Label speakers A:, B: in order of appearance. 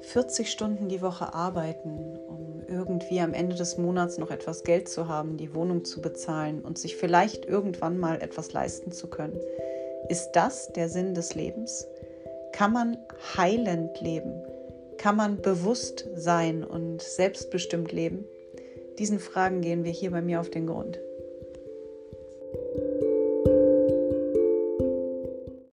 A: 40 Stunden die Woche arbeiten, um irgendwie am Ende des Monats noch etwas Geld zu haben, die Wohnung zu bezahlen und sich vielleicht irgendwann mal etwas leisten zu können. Ist das der Sinn des Lebens? Kann man heilend leben? Kann man bewusst sein und selbstbestimmt leben? Diesen Fragen gehen wir hier bei mir auf den Grund.